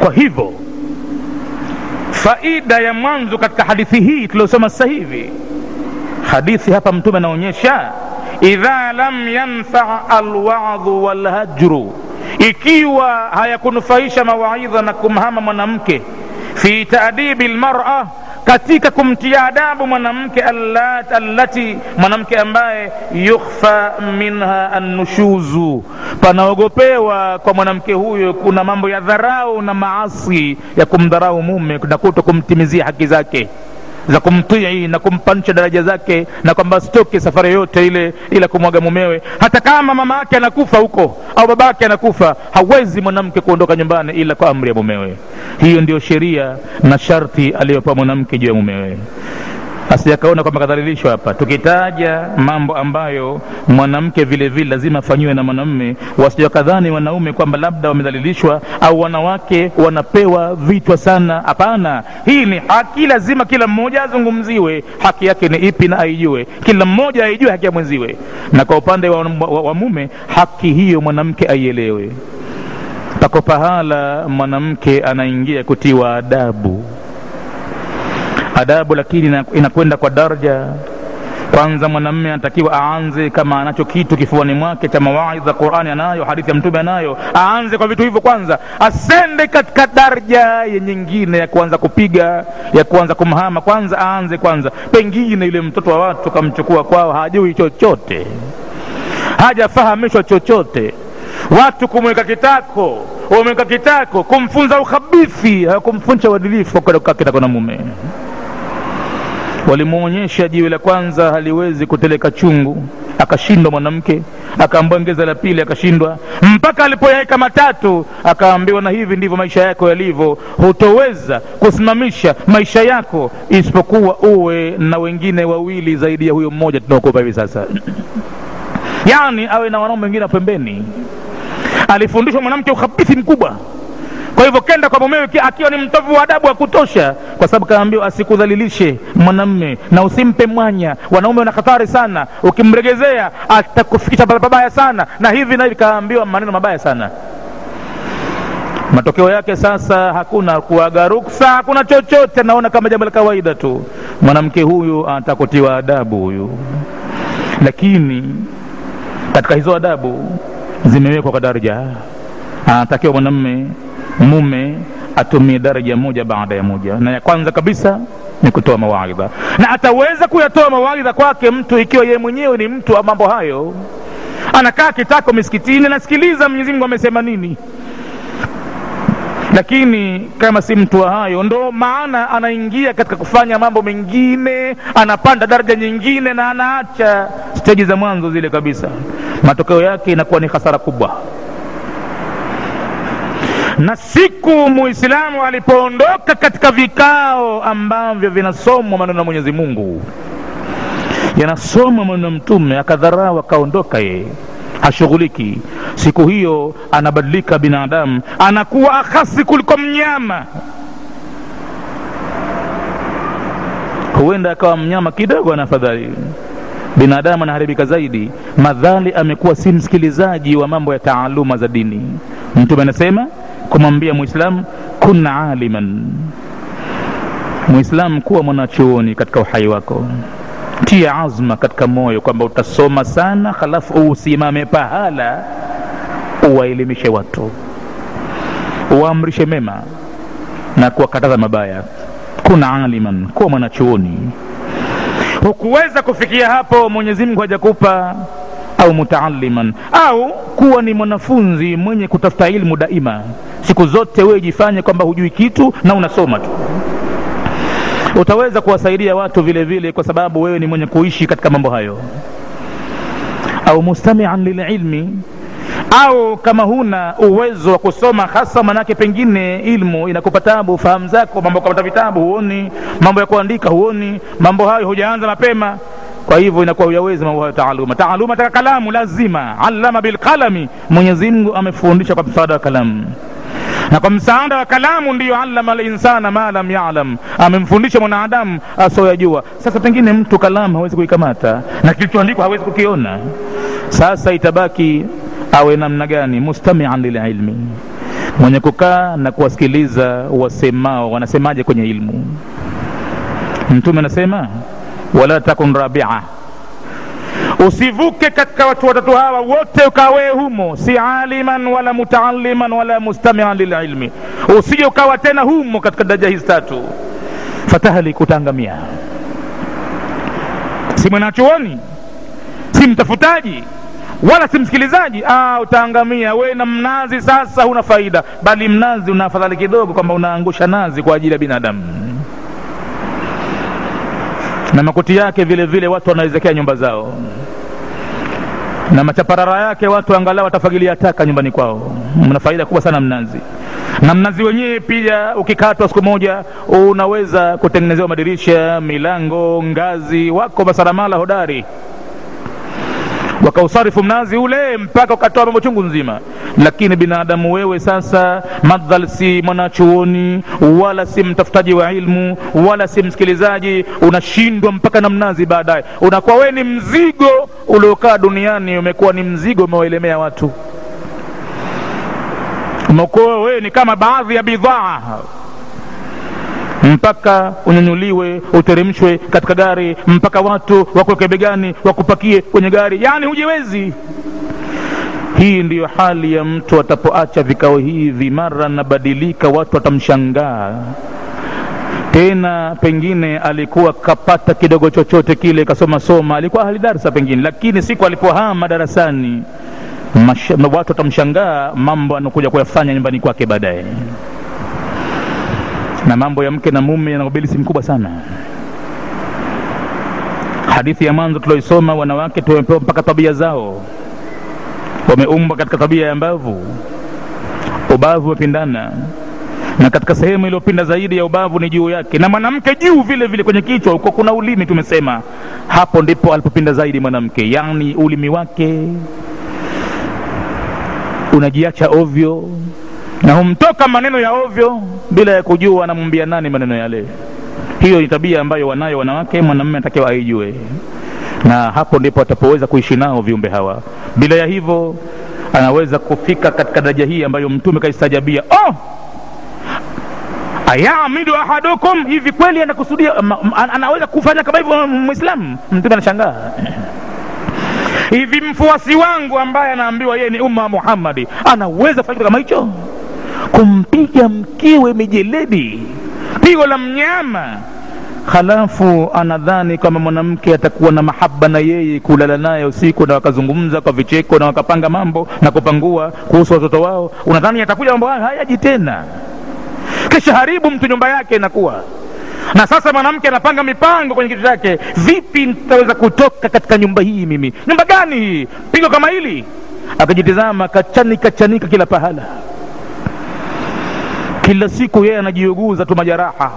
kwa hivyo faida ya mwanzo katika hadithi hii tuliosoma sasa hivi hadithi hapa mtume anaonyesha idha lam yanfaa alwadhu walhajru ikiwa hayakunufaisha mawaidha na kumhama mwanamke fi taadibi lmara katika kumtia adabu mwanamke allat, allati mwanamke ambaye yukhfa minha annushuzu. Panaogopewa kwa mwanamke huyo kuna mambo ya dharau na maasi ya kumdharau mume na kuto kumtimizia haki zake za kumtii na kumpanisha daraja zake na kwamba asitoke safari yote ile ila kumwaga mumewe. Hata kama mama yake anakufa huko au baba yake anakufa hawezi mwanamke kuondoka nyumbani ila kwa amri ya mumewe. Hiyo ndio sheria na sharti aliyopewa mwanamke juu ya mumewe asijakaona kwamba kadhalilishwa hapa. Tukitaja mambo ambayo mwanamke vile vile lazima afanyiwe na mwanamume wasijakadhani wanaume kwamba labda wamedhalilishwa au wanawake wanapewa vichwa sana. Hapana. Hii ni haki lazima kila mmoja azungumziwe. Haki yake ni ipi na aijue? Kila mmoja aijue haki ya mwenziwe. Na kwa upande wa, wa, wa mume haki hiyo mwanamke aielewe. Pako pahala mwanamke anaingia kutiwa adabu adabu lakini inakwenda kwa daraja. Kwanza mwanamme anatakiwa aanze kama anacho kitu kifuani mwake cha mawaidha qurani anayo hadithi ya mtume anayo. Aanze kwa vitu hivyo kwanza. Asende katika daraja nyingine ya kuanza kupiga ya kuanza kumhama kwanza aanze kwanza. Pengine yule mtoto wa watu kamchukua kwao hajui chochote. Hajafahamishwa chochote. Watu kumweka kitako wameweka kitako kumfunza ukhabithi hawakumfunza uadilifu kukaa kitako na mume walimwonyesha jiwe la kwanza haliwezi kuteleka chungu. Akashindwa mwanamke akaambiwa ngeza la pili akashindwa. Mpaka alipoyaweka matatu akaambiwa na hivi ndivyo maisha yako yalivyo. Hutoweza kusimamisha maisha yako isipokuwa uwe na wengine wawili zaidi ya huyo mmoja tunaokopa hivi sasa. Yaani awe na wanaume wengine pembeni. Alifundishwa mwanamke uhabithi mkubwa kwa hivyo kenda kwa mumewe akiwa ni mtovu wa adabu wa kutosha. Kwa sababu kaambiwa asikudhalilishe mwanamme na usimpe mwanya. Wanaume wana hatari sana. Ukimregezea atakufikisha pabaya sana. Na hivi na hivi kaambiwa maneno mabaya sana. Matokeo yake sasa hakuna kuaga ruksa hakuna chochote. Naona kama jambo la kawaida tu. Mwanamke huyu atakutiwa adabu huyu. Lakini katika hizo adabu zimewekwa kwa daraja. Anatakiwa mwanamme mume atumie daraja moja baada ya moja. Na ya kwanza kabisa ni kutoa mawaidha. Na ataweza kuyatoa mawaidha kwake mtu ikiwa yeye mwenyewe ni mtu wa mambo hayo. Anakaa kitako misikitini anasikiliza mwenyezi mungu amesema nini. Lakini kama si mtu wa hayo ndo maana anaingia katika kufanya mambo mengine anapanda daraja nyingine na anaacha steji za mwanzo zile kabisa. Matokeo yake inakuwa ni hasara kubwa na siku muislamu alipoondoka katika vikao ambavyo vinasomwa maneno ya mwenyezi mungu yanasomwa maneno ya mtume akadharau akaondoka yeye hashughuliki. Siku hiyo anabadilika binadamu anakuwa akhasi kuliko mnyama. Huenda akawa mnyama kidogo ana afadhali. Binadamu anaharibika zaidi. Madhali amekuwa si msikilizaji wa mambo ya taaluma za dini. Mtume anasema kumwambia mwislam kun aliman. Mwislamu kuwa mwanachuoni katika uhai wako. Tia azma katika moyo kwamba utasoma sana halafu usimame pahala uwaelimishe watu. Uwaamrishe mema na kuwakataza mabaya. Kun aliman kuwa mwanachuoni. Hukuweza kufikia hapo mwenyezi mungu hajakupa au mutaaliman au kuwa ni mwanafunzi mwenye kutafuta ilmu daima. Siku zote wewe jifanye kwamba hujui kitu na unasoma tu. Utaweza kuwasaidia watu vile vile kwa sababu wewe ni mwenye kuishi katika mambo hayo. Au mustamian lililmi au kama huna uwezo wa kusoma hasa manake pengine ilmu inakupa tabu fahamu zako mambo kupata vitabu huoni mambo ya kuandika huoni mambo hayo hujaanza mapema kwa hivyo inakuwa huyawezi mambo hayo taaluma. Taaluma taka kalamu lazima. Allama bilqalami mwenyezi mungu amefundisha kwa msaada wa kalamu. Na kwa msaada wa kalamu ndiyo allama linsana ma lam yalam. Amemfundisha mwanadamu asioyajua sasa pengine mtu kalamu hawezi kuikamata. Na kilichoandikwa hawezi kukiona. Sasa itabaki awe namna gani? Mustamian lililmi mwenye kukaa na kuwasikiliza wasemao wanasemaje kwenye ilmu? Mtume anasema wala takun rabia. Usivuke katika watu watatu hawa wote ukawe humo si aliman wala mutaaliman wala mustamian lililmi. Usije ukawa tena humo katika daraja hizi tatu. Fatahlik utaangamia si mwanachuoni si mtafutaji wala si msikilizaji. Ah, utaangamia. We na mnazi sasa huna faida bali mnazi una afadhali kidogo kwamba unaangusha nazi kwa ajili ya binadamu na makuti yake vile vile watu wanawezekea nyumba zao. Na machaparara yake watu angalau watafagilia taka nyumbani kwao. Mna faida kubwa sana mnazi na mnazi wenyewe pia ukikatwa siku moja unaweza kutengenezewa madirisha milango ngazi wako masaramala hodari wakausarifu mnazi ule mpaka ukatoa mambo chungu nzima. Lakini binadamu wewe sasa madhal si mwanachuoni wala si mtafutaji wa ilmu wala si msikilizaji unashindwa mpaka na mnazi baadaye. Unakuwa wewe ni mzigo uliokaa duniani umekuwa ni mzigo umewaelemea watu. Umekuwa wewe ni kama baadhi ya bidhaa mpaka ununuliwe uteremshwe katika gari mpaka watu wakuweke begani wakupakie kwenye gari. Yani hujiwezi. Hii ndiyo hali ya mtu atapoacha vikao hivi. Mara anabadilika watu watamshangaa. Tena pengine alikuwa kapata kidogo chochote kile kasoma soma alikuwa hali darsa pengine lakini siku alipohama darasani watu watamshangaa mambo anakuja kuyafanya nyumbani kwake baadaye na mambo ya mke na mume yana ubilisi mkubwa sana. Hadithi ya mwanzo tulioisoma wanawake tumepewa mpaka tabia zao. Wameumbwa katika tabia ya mbavu. Ubavu umepindana na katika sehemu iliyopinda zaidi ya ubavu ni juu yake. Na mwanamke juu vile vile kwenye kichwa huko kuna ulimi tumesema. Hapo ndipo alipopinda zaidi mwanamke. Yani ulimi wake unajiacha ovyo na humtoka maneno ya ovyo bila ya kujua anamwambia nani maneno yale. Hiyo ni tabia ambayo wanayo wanawake mwanamume anatakiwa aijue. Na hapo ndipo atapoweza kuishi nao viumbe hawa. Bila ya hivyo anaweza kufika katika daraja hii ambayo mtume kaistajabia oh! ayamidu ahadukum. Hivi kweli anakusudia anaweza kufanya kama hivyo mwislamu mtume anashangaa. Hivi mfuasi wangu ambaye anaambiwa yeye ni umma muhammadi anaweza kufanya kama hicho kumpiga mkewe mijeledi pigo la mnyama. Halafu anadhani kwamba mwanamke atakuwa na mahaba na yeye kulala naye usiku na wakazungumza kwa vicheko na wakapanga mambo na kupangua kuhusu watoto wao unadhani atakuja mambo hayo hayaji tena. Kisha haribu mtu nyumba yake inakuwa. Na sasa mwanamke anapanga mipango kwenye kitu chake. Vipi nitaweza kutoka katika nyumba hii mimi? Nyumba gani hii? Pigo kama hili. Akajitizama kachanika chanika kila pahala kila siku yeye anajiuguza tu majaraha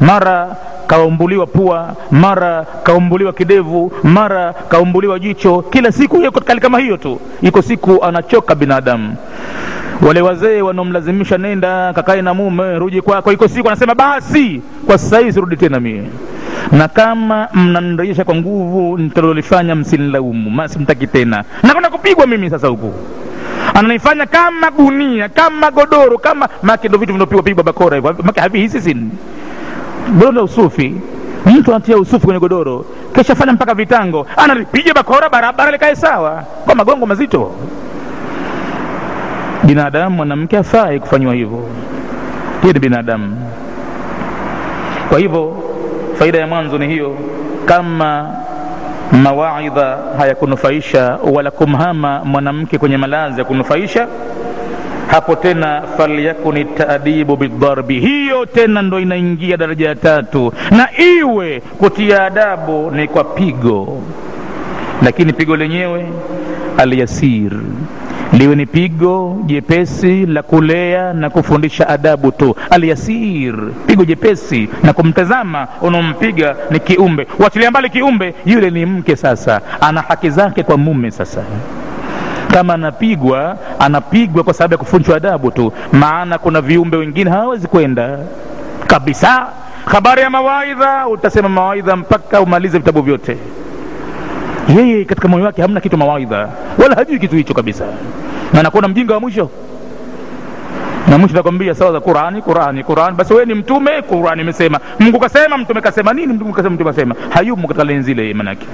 mara kaumbuliwa pua mara kaumbuliwa kidevu mara kaumbuliwa jicho. Kila siku yuko hali kama hiyo tu. Iko siku anachoka binadamu. Wale wazee wanaomlazimisha nenda kakae na mume rudi kwako. Iko siku anasema basi kwa sasa hivi sirudi tena mie. Na kama mnanirejesha kwa nguvu nitalolifanya msinilaumu. Masimtaki tena. Nakwenda kupigwa mimi sasa huku ananifanya kama gunia kama godoro kama make ndo vitu vinopigwa pigwa bakora hivyo. Make havihisi sini. Godoro la usufi. Mtu anatia usufi kwenye godoro kisha fanya mpaka vitango analipiga bakora barabara likae sawa kwa magongo mazito. Binadamu mwanamke afai kufanyiwa hivyo. Hiyo ni binadamu. Kwa hivyo faida ya mwanzo ni hiyo. Kama mawaidha hayakunufaisha wala kumhama mwanamke kwenye malazi ya kunufaisha. Hapo tena falyakuni taadibu bidharbi hiyo tena ndo inaingia daraja ya tatu na iwe kutia adabu ni kwa pigo lakini pigo lenyewe alyasir liwe ni pigo jepesi la kulea na kufundisha adabu tu. Alyasir pigo jepesi na kumtazama unaompiga ni kiumbe. Wachilia mbali kiumbe yule ni mke sasa. Ana haki zake kwa mume sasa. Kama anapigwa anapigwa kwa sababu ya kufundishwa adabu tu. Maana kuna viumbe wengine hawawezi kwenda. Kabisa. Habari ya mawaidha utasema mawaidha mpaka umalize vitabu vyote yeye katika moyo wake hamna kitu mawaidha wala hajui kitu hicho kabisa. Na anakuwa mjinga wa mwisho. Na mwisho takwambia sawa za qurani qurani qurani. Basi wewe ni mtume qurani imesema. Mungu kasema mtume kasema nini? Mungu kasema mtume kasema. Hayumo katika lenzi ile manake.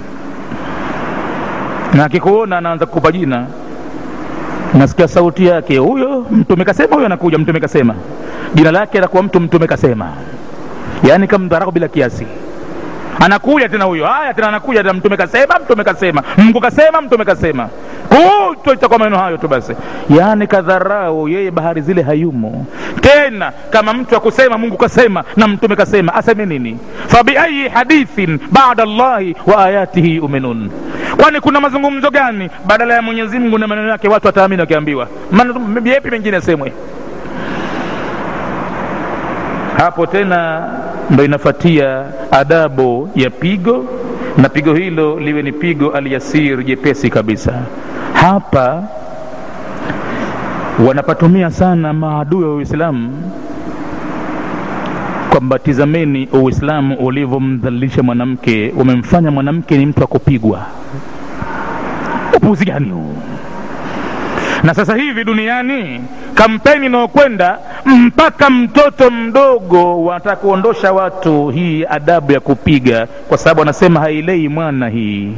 Na akikuona anaanza kukupa jina. Nasikia sauti yake huyo mtume kasema huyo anakuja mtume kasema. Jina lake atakuwa mtu mtume kasema. Yaani kamdharau bila kiasi anakuja tena huyo. Haya tena anakuja tena. Mtume kasema mtume kasema. Mungu kasema mtume kasema. Kutwa maneno hayo tu basi. Yaani kadharau yeye bahari zile hayumo. Tena kama mtu akusema mungu kasema na mtume kasema aseme nini? Fabiayi hadithin bada llahi wa ayatihi yuminun. Kwani kuna mazungumzo gani? Badala ya mwenyezi mungu na maneno yake watu wataamini wakiambiwa. Yepi mengine asemwe hapo tena ndo inafatia adabu ya pigo na pigo hilo liwe ni pigo alyasir jepesi kabisa. Hapa wanapatumia sana maadui wa uislamu kwamba tizameni uislamu ulivyomdhalilisha mwanamke umemfanya mwanamke ni mtu wa kupigwa. Upuzi gani huu? Na sasa hivi duniani kampeni inayokwenda mpaka mtoto mdogo wanataka kuondosha watu hii adabu ya kupiga kwa sababu wanasema hailei mwana hii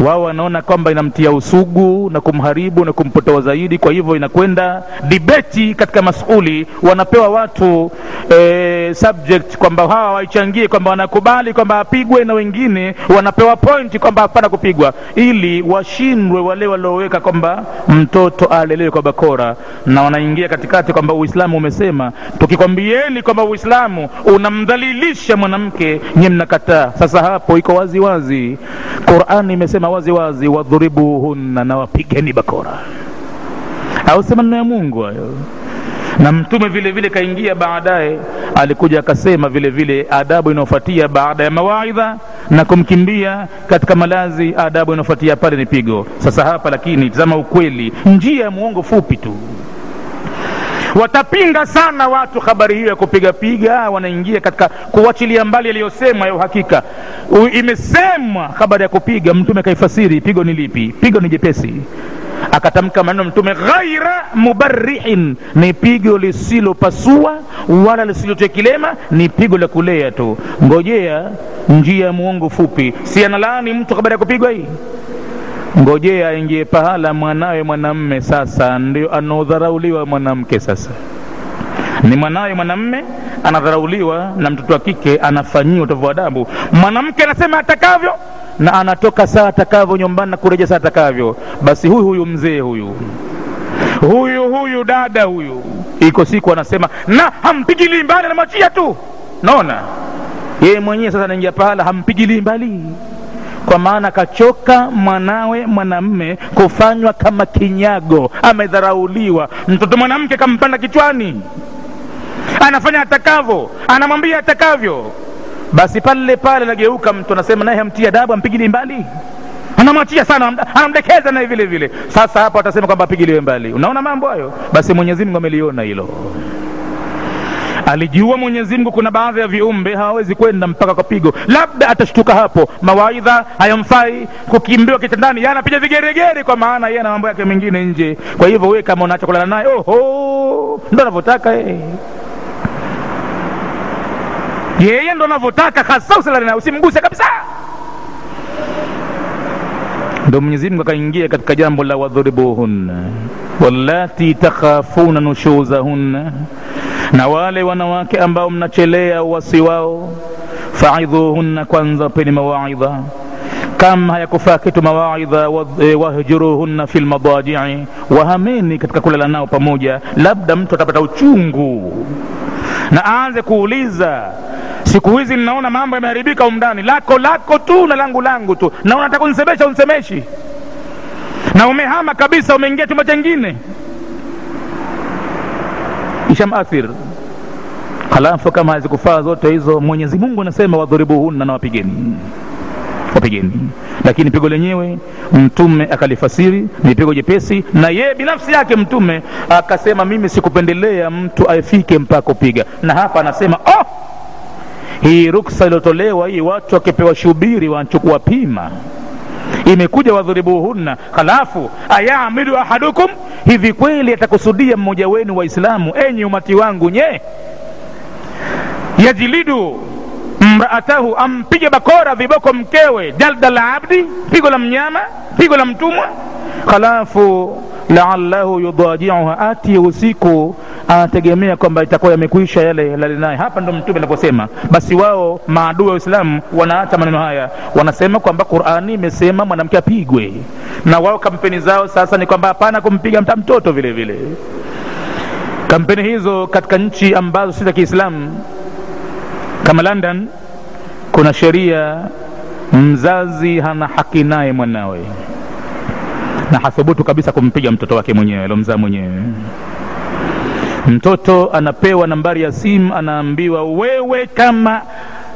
wao wanaona kwamba inamtia usugu na kumharibu na kumpotoa zaidi kwa hivyo inakwenda dibeti katika masuli. Wanapewa watu e, subject kwamba hawa waichangie kwamba wanakubali kwamba apigwe na wengine wanapewa pointi kwamba hapana kupigwa ili washindwe wale walioweka kwamba mtoto alelewe kwa bakora. Na wanaingia katikati kwamba uislamu umesema tukikwambieni kwamba uislamu unamdhalilisha mwanamke nye mnakataa. Sasa hapo iko wazi wazi qurani imesema wazi wazi wadhuribuhunna na wapigeni bakora. Au si maneno ya mungu hayo. Na mtume vile vile kaingia baadaye alikuja akasema vile vile adabu inayofuatia baada ya mawaidha na kumkimbia katika malazi adabu inayofuatia pale ni pigo. Sasa hapa lakini tazama ukweli njia ya muongo fupi tu watapinga sana watu habari hiyo ya kupigapiga wanaingia katika kuachilia mbali yaliyosemwa ya uhakika. Imesemwa habari ya kupiga mtume kaifasiri pigo ni lipi? Pigo ni jepesi. Akatamka maneno mtume ghaira mubarihin ni pigo lisilopasua wala lisilotia kilema ni pigo la kulea tu. Ngojea njia ya muongo fupi. Si analaani mtu habari ya kupigwa hii ngojea aingie pahala mwanawe mwanamme sasa ndio anaodharauliwa mwanamke sasa. Ni mwanawe mwanamme anadharauliwa na mtoto wa kike anafanyiwa utovu adabu. Mwanamke anasema atakavyo na anatoka saa atakavyo nyumbani na kureja saa atakavyo. Basi huyu huyu mzee huyu. Huyu huyu dada huyu. Iko siku anasema na hampigilii mbali anamwachia tu. Naona. Yeye mwenyewe sasa anaingia pahala hampigilii mbali kwa maana kachoka mwanawe mwanamme kufanywa kama kinyago amedharauliwa. Mtoto mwanamke kampanda kichwani anafanya atakavyo anamwambia atakavyo. Basi pale pale anageuka mtu anasema naye hamtia adabu ampigili mbali. Anamwachia sana anamdekeza naye vile vile. Sasa hapo atasema kwamba apigiliwe mbali. Unaona mambo hayo? Basi mwenyezi mungu ameliona hilo alijua mwenyezi mungu kuna baadhi ya viumbe hawawezi kwenda mpaka kwa pigo. Labda atashtuka hapo. Mawaidha hayamfai. Kukimbiwa kitandani anapiga vigeregere kwa maana yeye na mambo yake mengine nje. Kwa hivyo wewe kama unaacha kulala naye oho ndo anavyotaka yeye. Yeye ndo anavyotaka hasa usilale naye usimguse kabisa. Ndo mwenyezi mungu akaingia katika jambo la wadhuribuhunna. Wallati takhafuna nushuzahunna na wale wanawake ambao mnachelea uwasi wao faidhuhunna kwanza peni mawaidha. Kama hayakufaa kitu mawaidha wahjuruhunna fi lmadajii wahameni katika kulala nao pamoja labda mtu atapata uchungu. Na aanze kuuliza siku hizi ninaona mambo yameharibika umndani lako lako tu na langu langu tu. Na unataka unisemesha unsemeshi na umehama kabisa umeingia chumba chengine ishamathir halafu kama hazikufaa zote hizo mwenyezi mungu anasema wadhuribuhunna na wapigeni. Wapigeni. Lakini pigo lenyewe mtume akalifasiri ni pigo jepesi na yeye binafsi yake mtume akasema mimi sikupendelea mtu afike mpaka kupiga. Na hapa anasema oh! hii ruksa iliyotolewa hii watu wakipewa shubiri wanachukua pima imekuja wadhuribuhunna. Halafu ayaamidu ahadukum? Hivi kweli atakusudia mmoja wenu waislamu enyi umati wangu nye? Yajilidu mraatahu ampige bakora viboko mkewe jalda la abdi pigo la mnyama pigo la mtumwa. Halafu laallahu yudajiuha ati usiku anategemea kwamba itakuwa yamekwisha yale lalinaye hapa ndo mtume anaposema basi wao maadui wa uislamu wanaacha maneno haya. Wanasema kwamba qurani imesema mwanamke apigwe. Na wao kampeni zao sasa ni kwamba hapana kumpiga mta mtoto vile vile. Kampeni hizo katika nchi ambazo si za kiislamu kama london kuna sheria mzazi hana haki naye mwanawe. Na hathubutu kabisa kumpiga mtoto wake mwenyewe alomzaa mwenyewe mtoto anapewa nambari ya simu anaambiwa wewe kama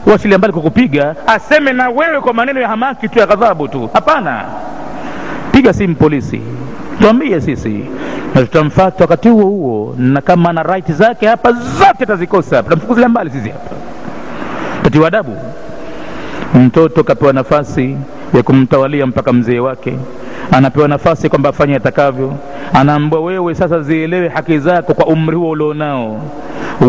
wasilia mbali kukupiga aseme na wewe kwa maneno ya hamaki tu ya ghadhabu tu. Hapana. Piga simu polisi. Tuambie sisi. Na tutamfata wakati huo huo na kama ana right zake hapa zote atazikosa. Tutamfukuzilia mbali sisi hapa. Tatiwa adabu. Mtoto kapewa nafasi ya kumtawalia mpaka mzee wake. Anapewa nafasi kwamba afanye atakavyo. Anaambwa wewe sasa zielewe haki zako kwa umri huo ulionao.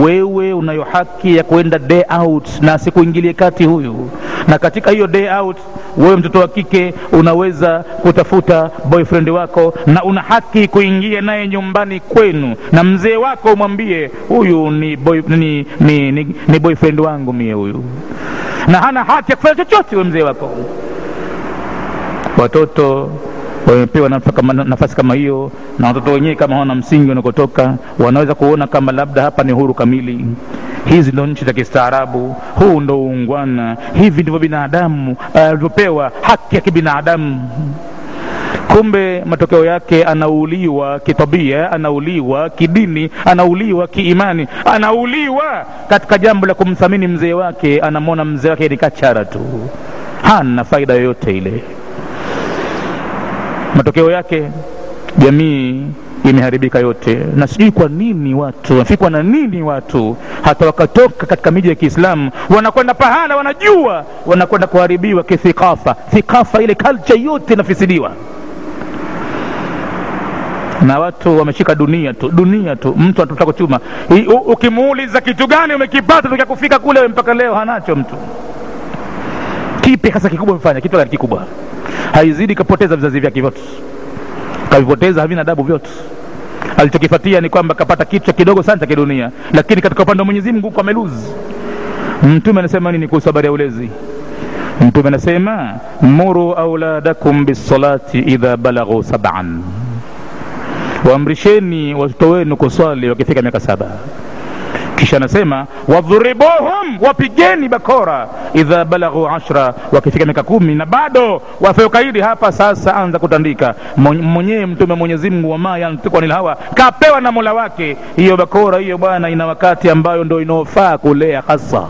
Wewe unayo haki ya kuenda day out na asikuingilie kati huyu. Na katika hiyo day out wewe mtoto wa kike unaweza kutafuta boyfriend wako na una haki kuingia naye nyumbani kwenu. Na mzee wako umwambie huyu ni, boy, ni, ni, ni, ni boyfriend wangu mie huyu. Na hana haki ya kufanya chochote huyo mzee wako watoto wamepewa nafasi kama hiyo na watoto wenyewe kama hawana msingi wanakotoka wanaweza kuona kama labda hapa ni huru kamili. Hizi ndo nchi za kistaarabu. Huu ndo uungwana. Hivi ndivyo binadamu alivyopewa uh, haki ya kibinadamu. Kumbe matokeo yake anauliwa kitabia anauliwa kidini anauliwa kiimani anauliwa katika jambo la kumthamini mzee wake anamwona mzee wake ni kachara tu. Hana faida yoyote ile matokeo yake jamii imeharibika yote. Na sijui kwa nini watu wamefikwa na nini watu hata wakatoka katika miji ya kiislamu wanakwenda pahala wanajua wanakwenda kuharibiwa kithikafa thikafa ile culture yote inafisidiwa na watu wameshika dunia tu dunia tu. Mtu anataka kuchuma. Ukimuuliza kitu gani umekipata tokea kufika kule mpaka leo hanacho mtu. Kipi hasa kikubwa amefanya? Kitu gani kikubwa haizidi kapoteza vizazi vyake vyote. Kavipoteza havina adabu vyote. Alichokifatia ni kwamba kapata kichwa kidogo sana cha kidunia lakini katika upande wa mwenyezi mungu ameluzi mtume anasema nini kuhusu habari ya ulezi? Mtume anasema muru auladakum bisalati idha balaghu saban. Waamrisheni watoto wenu kuswali wakifika miaka saba kisha anasema wadhuribuhum wapigeni bakora. Idha balaghu ashra wakifika miaka kumi na bado wafeukaidi. ukaidi hapa sasa anza kutandika. Mwenyewe mtume mwenyezi mungu wama yantiku anil hawa kapewa na mola wake. Hiyo bakora hiyo bwana ina wakati ambayo ndo inaofaa kulea hasa.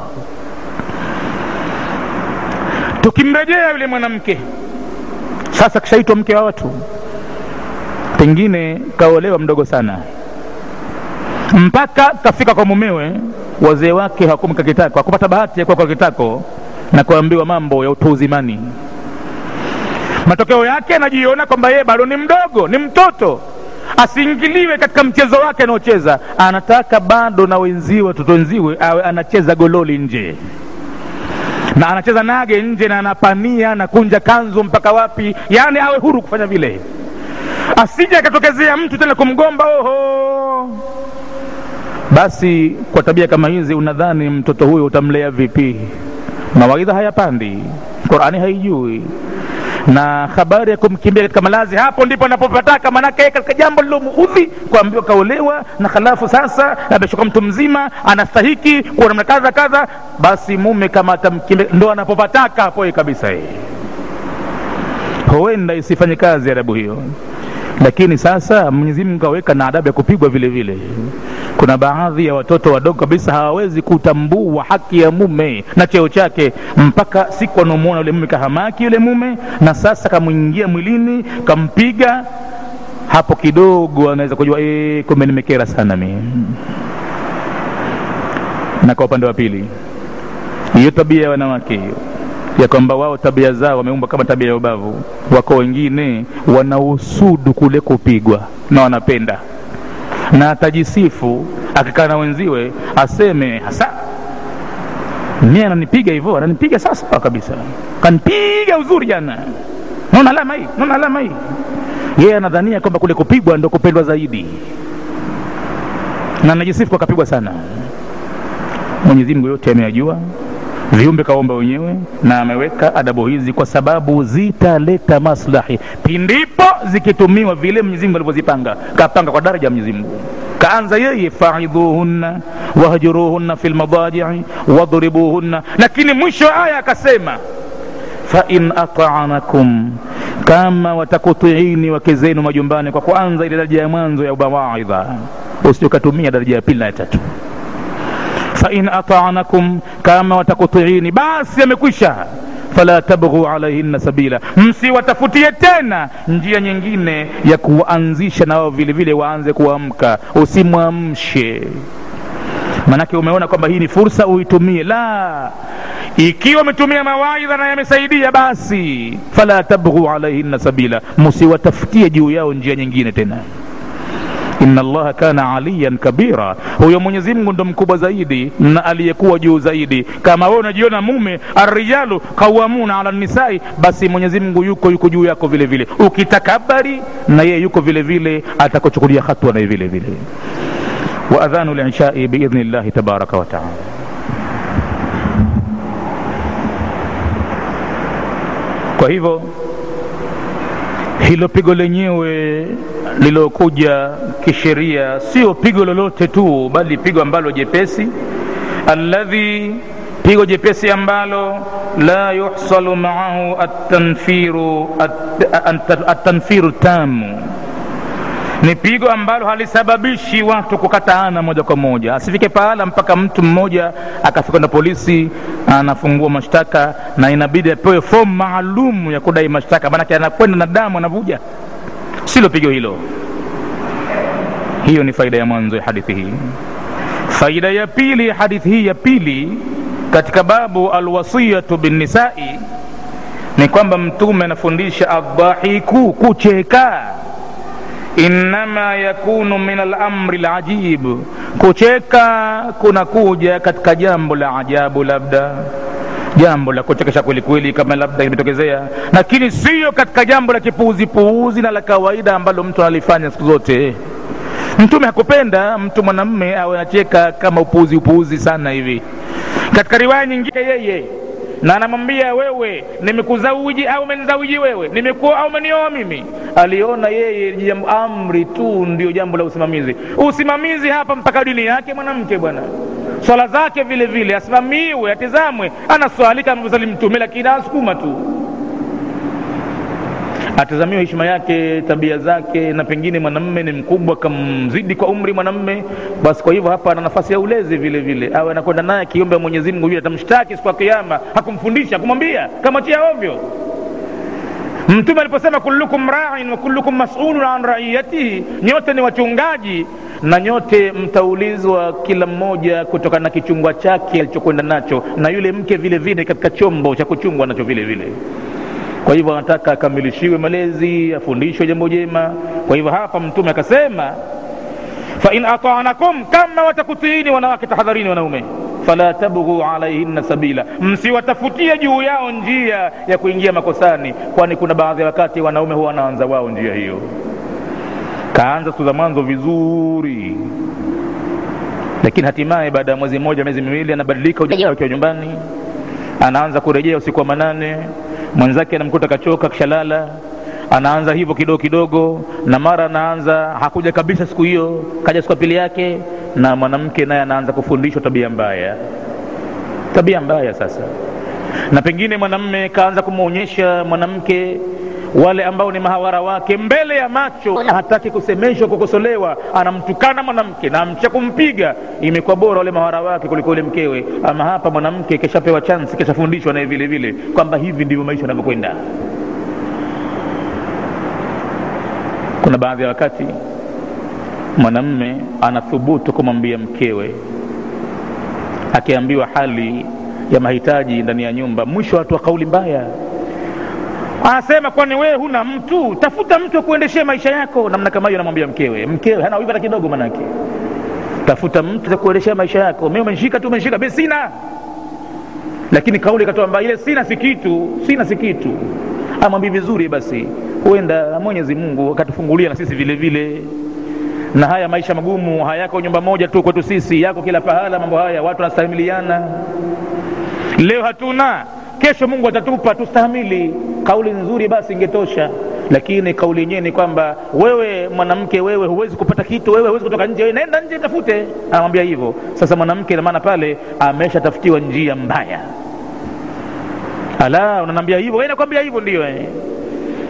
Tukimrejea yule mwanamke sasa kishaitwa mke wa watu pengine kaolewa mdogo sana mpaka kafika kwa mumewe wazee wake hawakumka kitako hakupata bahati ya kuwa kwa kitako na kuambiwa mambo ya utu uzimani matokeo yake anajiona kwamba yeye bado ni mdogo ni mtoto. Asiingiliwe katika mchezo wake anaocheza. Anataka bado na wenziwe watoto awe anacheza gololi nje. Na anacheza nage nje na anapania na kunja kanzu mpaka wapi yaani awe huru kufanya vile. Asije akatokezea mtu tena kumgomba oho basi kwa tabia kama hizi unadhani mtoto huyo utamlea vipi? Mawaidha hayapandi qurani haijui. Na habari ya kumkimbia katika malazi hapo ndipo anapopataka. Manake katika jambo lilomuudhi kuambiwa kaolewa na halafu sasa ameshuka mtu mzima anastahiki kuwa namna kadha kadha basi mume kama atamkimbia ndo anapopataka hapo kabisa yeye. Huenda isifanye kazi adabu hiyo. Lakini sasa mwenyezi mungu kaweka na adabu ya kupigwa vile vile kuna baadhi ya watoto wadogo kabisa hawawezi kutambua haki ya mume na cheo chake mpaka siku anaomwona yule mume kahamaki yule mume na sasa kamwingia mwilini kampiga hapo kidogo anaweza kujua e, kumbe nimekera sana mi na kwa upande wa pili hiyo tabia ya wanawake hiyo ya kwamba wao tabia zao wameumbwa kama tabia ya ubavu wako wengine wanausudu kule kupigwa na wanapenda na atajisifu akikaa na wenziwe aseme hasa mi ananipiga hivyo ananipiga sawasawa kabisa. Kanipiga uzuri jana. Naona alama hii naona alama hii. Yeye anadhania kwamba kule kupigwa ndo kupendwa zaidi. Na anajisifu akapigwa sana. Mwenyezi mungu yote ameyajua viumbe kaomba wenyewe na ameweka adabu hizi kwa sababu zitaleta maslahi. Pindipo zikitumiwa vile mwenyezi mungu alivyozipanga kapanga kwa daraja ya mwenyezi mungu. Kaanza yeye faidhuhunna wahjuruhunna fi lmadajii wadhribuhunna. Lakini mwisho aya akasema fain ataanakum kama watakutiini wake zenu majumbani kwa kwanza ile daraja ya mwanzo ya mawaidha usiokatumia daraja ya pili na ya tatu fain ataanakum kama watakutiini basi amekwisha fala tabghu alaihinna sabila msiwatafutie tena njia nyingine ya kuwaanzisha na wao vile vile waanze kuamka. Usimwamshe. Manake umeona kwamba hii ni fursa uitumie. La ikiwa umetumia mawaidha na yamesaidia basi. Fala tabghu alaihinna sabila msiwatafutie juu yao njia nyingine tena inna allaha kana aliyan kabira. Huyo mwenyezi mungu ndo mkubwa zaidi na aliyekuwa juu zaidi. Kama wewe unajiona mume arrijalu qawamuna ala nisai basi mwenyezi mungu yuko yuko juu yako vile vile. Ukitakabari na yeye yuko vile vile atakuchukulia hatua na vile vile. Waadhanu lishai biidhni llahi tabaraka wataala kwa hivyo hilo pigo lenyewe lilokuja kisheria sio pigo lolote tu bali pigo ambalo jepesi. Alladhi pigo jepesi ambalo la yuhsalu maahu atanfiru atanfiru tamu ni pigo ambalo halisababishi watu kukataana moja kwa moja. Asifike pahala mpaka mtu mmoja akafika na polisi anafungua mashtaka na inabidi apewe fomu maalum ya kudai mashtaka. Maanake anakwenda na damu anavuja. Silo pigo hilo. Hiyo ni faida ya mwanzo ya hadithi hii. Faida ya pili ya hadithi hii ya pili katika babu alwasiyatu binnisai ni kwamba mtume anafundisha adhahiku kucheka innama yakunu min alamri lajib kucheka kunakuja katika jambo la ajabu labda. Jambo la kuchekesha kweli kweli kama labda imetokezea. Lakini siyo katika jambo la kipuuzipuuzi na la kawaida ambalo mtu analifanya siku zote. Mtume hakupenda mtu mwanamme awe anacheka kama upuuzi upuuzi sana hivi. Katika riwaya nyingine yeye na anamwambia wewe nimekuzawiji au umenizawiji wewe? Nimekuoa au umenioa mimi? Aliona yeye amri tu ndio jambo la usimamizi. Usimamizi hapa mpaka dini yake mwanamke bwana. Swala zake vile vile asimamiwe atizamwe. Anaswali kama vyosali mtume lakini asukuma tu atazamiwa heshima yake tabia zake na pengine mwanamme ni mkubwa kamzidi kwa umri mwanamme. Basi kwa hivyo hapa ana nafasi ya ulezi vile vile. Awe anakwenda naye akiomba mwenyezi mungu yule atamshtaki siku ya Kiyama, hakumfundisha kumwambia kamwachia ovyo. Mtume aliposema kullukum rain wa kullukum masulun an raiyatihi nyote ni wachungaji na nyote mtaulizwa kila mmoja kutokana na kichungwa chake alichokwenda nacho na yule mke vile vile katika chombo cha kuchungwa nacho vile vile kwa hivyo anataka akamilishiwe malezi afundishwe jambo jema. Kwa hivyo hapa mtume akasema fain ataanakum kama watakutiini wanawake tahadharini wanaume. Fala tabghu alaihinna sabila. Msiwatafutie juu yao njia ya kuingia makosani kwani kuna baadhi ya wakati wanaume huwa wanaanza wao njia hiyo. Kaanza za mwanzo vizuri. Lakini hatimaye baada ya mwezi mmoja miezi miwili anabadilika ujaa nyumbani. Anaanza kurejea usiku wa manane mwenzake anamkuta kachoka kishalala anaanza hivyo kidogo kidogo na mara anaanza hakuja kabisa siku hiyo kaja siku ya pili yake na mwanamke naye anaanza kufundishwa tabia mbaya. Tabia mbaya sasa. Na pengine mwanamme kaanza kumwonyesha mwanamke wale ambao ni mahawara wake mbele ya macho hataki kusemeshwa kukosolewa. Anamtukana mwanamke na amcha kumpiga. Imekuwa bora wale mahawara wake kuliko yule mkewe. Ama hapa mwanamke keshapewa chansi keshafundishwa naye vile vile kwamba hivi ndivyo maisha yanavyokwenda. Kuna baadhi ya wakati mwanamme anathubutu kumwambia mkewe akiambiwa hali ya mahitaji ndani ya nyumba mwisho watu wa kauli mbaya anasema kwani wewe huna mtu? Tafuta mtu akuendeshea maisha yako. Namna kama hiyo anamwambia mkewe. Mkewe hana wivu hata kidogo manake. Tafuta mtu akuendeshea maisha yako. Mimi umenishika tu umenishika mimi sina. Lakini kauli ikatoa mbaya ile sina si kitu sina si kitu. Amwambie vizuri basi huenda mwenyezi mungu akatufungulia na sisi vile vile. Na haya maisha magumu hayako nyumba moja tu kwetu sisi yako kila pahala mambo haya watu wanastahimiliana. Leo hatuna kesho mungu atatupa tustahamili kauli nzuri basi ingetosha. Lakini kauli yenyewe ni kwamba wewe mwanamke wewe huwezi kupata kitu wewe huwezi kutoka nje wewe naenda nje tafute. Anamwambia hivyo. Sasa mwanamke ina maana pale ameshatafutiwa njia mbaya. Ala unanambia hivyo? Wewe nakwambia hivyo ndio eh.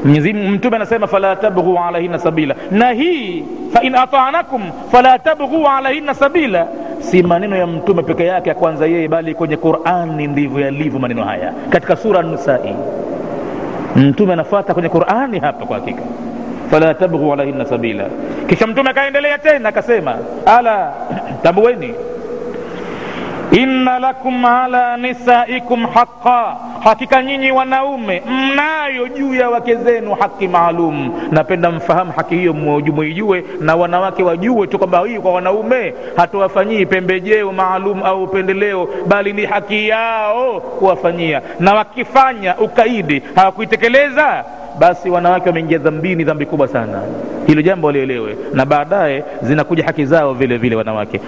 Mwenyezi Mtume anasema fala tabghu alaihinna sabila, na hii fa in ata'anakum fala tabghu alaihinna sabila, si maneno ya Mtume peke yake ya kwanza yeye, bali kwenye Qur'ani ndivyo yalivyo maneno haya katika sura An-Nisa'i. Mtume anafuata kwenye Qur'ani hapa kwa hakika, fala tabghu alaihinna sabila. Kisha Mtume akaendelea tena akasema, ala tambueni inna lakum ala nisaikum haqa, hakika nyinyi wanaume mnayo juu ya wake zenu haki maalum. Napenda mfahamu haki hiyo, mwijue na wanawake wajue tu kwamba hii kwa wanaume hatuwafanyii pembejeo maalum au upendeleo, bali ni haki yao kuwafanyia, na wakifanya ukaidi hawakuitekeleza basi wanawake wameingia dhambini, dhambi kubwa sana. Hilo jambo walielewe, na baadaye zinakuja haki zao vile vile wanawake